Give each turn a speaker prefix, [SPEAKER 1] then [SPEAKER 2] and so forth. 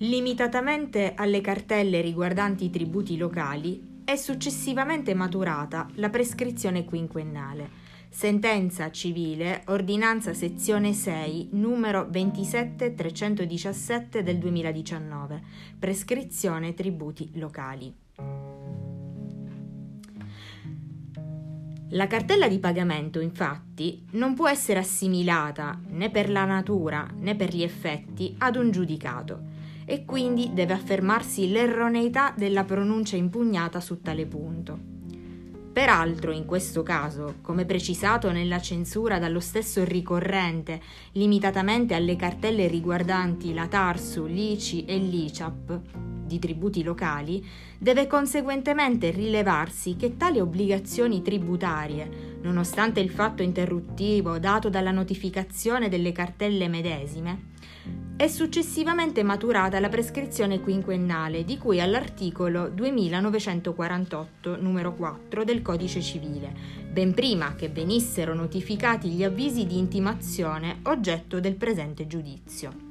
[SPEAKER 1] Limitatamente alle cartelle riguardanti i tributi locali, è successivamente maturata la prescrizione quinquennale. Sentenza civile, ordinanza sezione 6, numero 27317 del 2019. Prescrizione tributi locali. La cartella di pagamento, infatti, non può essere assimilata né per la natura né per gli effetti ad un giudicato e quindi deve affermarsi l'erroneità della pronuncia impugnata su tale punto. Peraltro, in questo caso, come precisato nella censura dallo stesso ricorrente, limitatamente alle cartelle riguardanti la Tarsu, l'ICI e l'ICAP di tributi locali, deve conseguentemente rilevarsi che tali obbligazioni tributarie, nonostante il fatto interruttivo dato dalla notificazione delle cartelle medesime, è successivamente maturata la prescrizione quinquennale di cui all'articolo 2948 numero 4 del Codice civile, ben prima che venissero notificati gli avvisi di intimazione oggetto del presente giudizio.